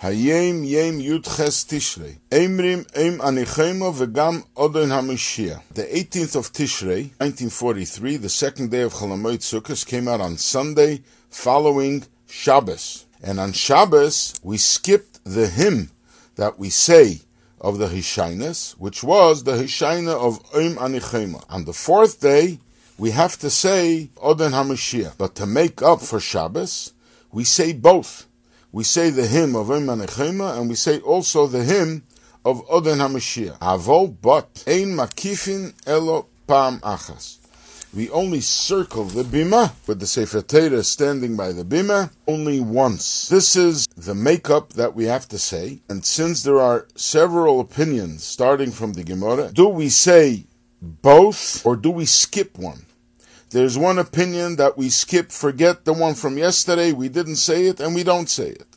Hayom Yom Yudches Tishrei. Emrim Em Anichemo Vegam Odon HaMoshia. The 18th of Tishrei, 1943, the second day of Cholamoid Sukkot, came out on Sunday following Shabbos. And on Shabbos, we skipped the hymn that we say of the Hishainus, which was the Hishaina of Em Anichemo. On the fourth day, we have to say Odon HaMoshia. But to make up for Shabbos, we say both we say the hymn of Im and we say also the hymn of Oden HaMoshia. Avol, but, Ein Makifin Elo Pam Achas. We only circle the bima with the Sefer Torah standing by the bima only once. This is the makeup that we have to say. And since there are several opinions starting from the Gemara, do we say both or do we skip one? There's one opinion that we skip, forget the one from yesterday, we didn't say it, and we don't say it.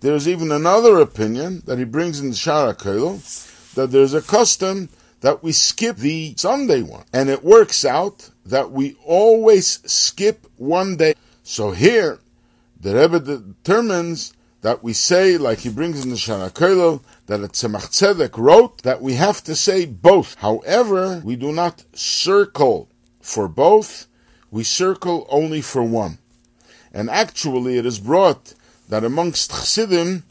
There's even another opinion that he brings in the Shara that there's a custom that we skip the Sunday one. And it works out that we always skip one day. So here, the Rebbe determines that we say, like he brings in the Shana that a Tzemach Tzedek wrote that we have to say both. However, we do not circle for both, we circle only for one. And actually, it is brought that amongst Chassidim,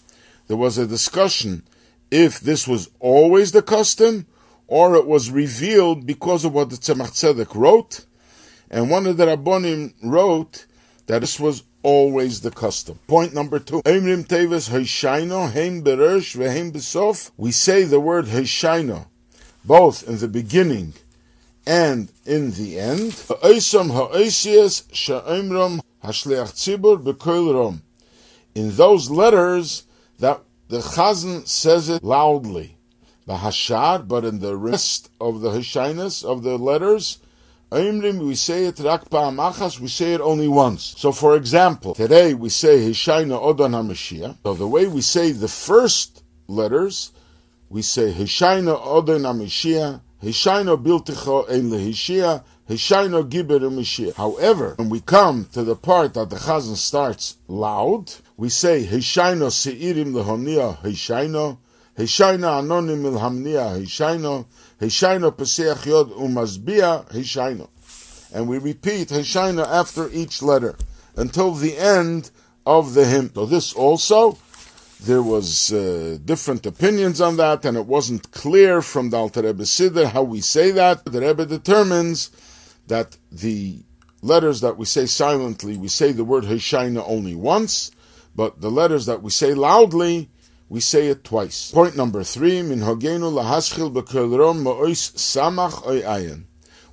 there was a discussion if this was always the custom or it was revealed because of what the Tzemach Tzedek wrote. And one of the Rabbonim wrote that this was always the custom. Point number two. We say the word Heishayno, both in the beginning and in the end, in those letters that the Chazan says it loudly, the Hashad, but in the rest of the Hashinus of the letters, we say it we say it only once. So for example, today we say Hishayna Odan HaMoshia. So the way we say the first letters, we say Hishayna Odan HaMoshia, However, when we come to the part that the chazan starts loud, we say Hishaino seirim lehonia Hishaino, Hishaino anonim ilhamnia Hishaino, Hishaino peseach yod umazbia Hishaino. And we repeat Hishaino after each letter until the end of the hymn. So this also there was uh, different opinions on that, and it wasn't clear from the Alter Rebbe Siddur how we say that. The Rebbe determines that the letters that we say silently, we say the word Heshaina only once, but the letters that we say loudly, we say it twice. Point number three, lahaschil samach.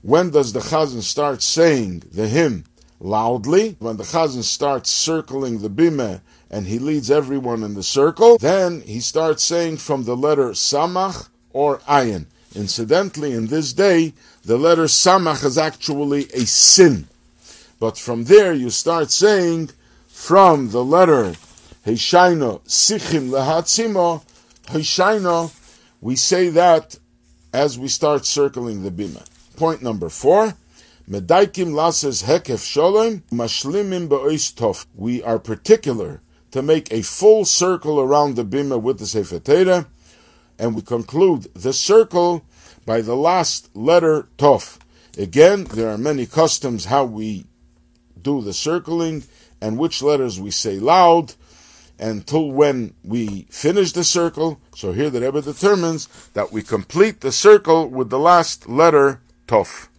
When does the chazan start saying the hymn loudly? When the chazan starts circling the bimeh and he leads everyone in the circle, then he starts saying from the letter Samach or Ayin. Incidentally, in this day, the letter Samach is actually a sin. But from there, you start saying from the letter Heishaino Sichim Lehatzimo, Heishaino, we say that as we start circling the bima. Point number four. Medaikim lasses hekef sholem mashlimim be'ois tof. We are particular to make a full circle around the bima with the Sefer and we conclude the circle by the last letter Tov. Again, there are many customs how we do the circling and which letters we say loud until when we finish the circle. So here the Rebbe determines that we complete the circle with the last letter Tov.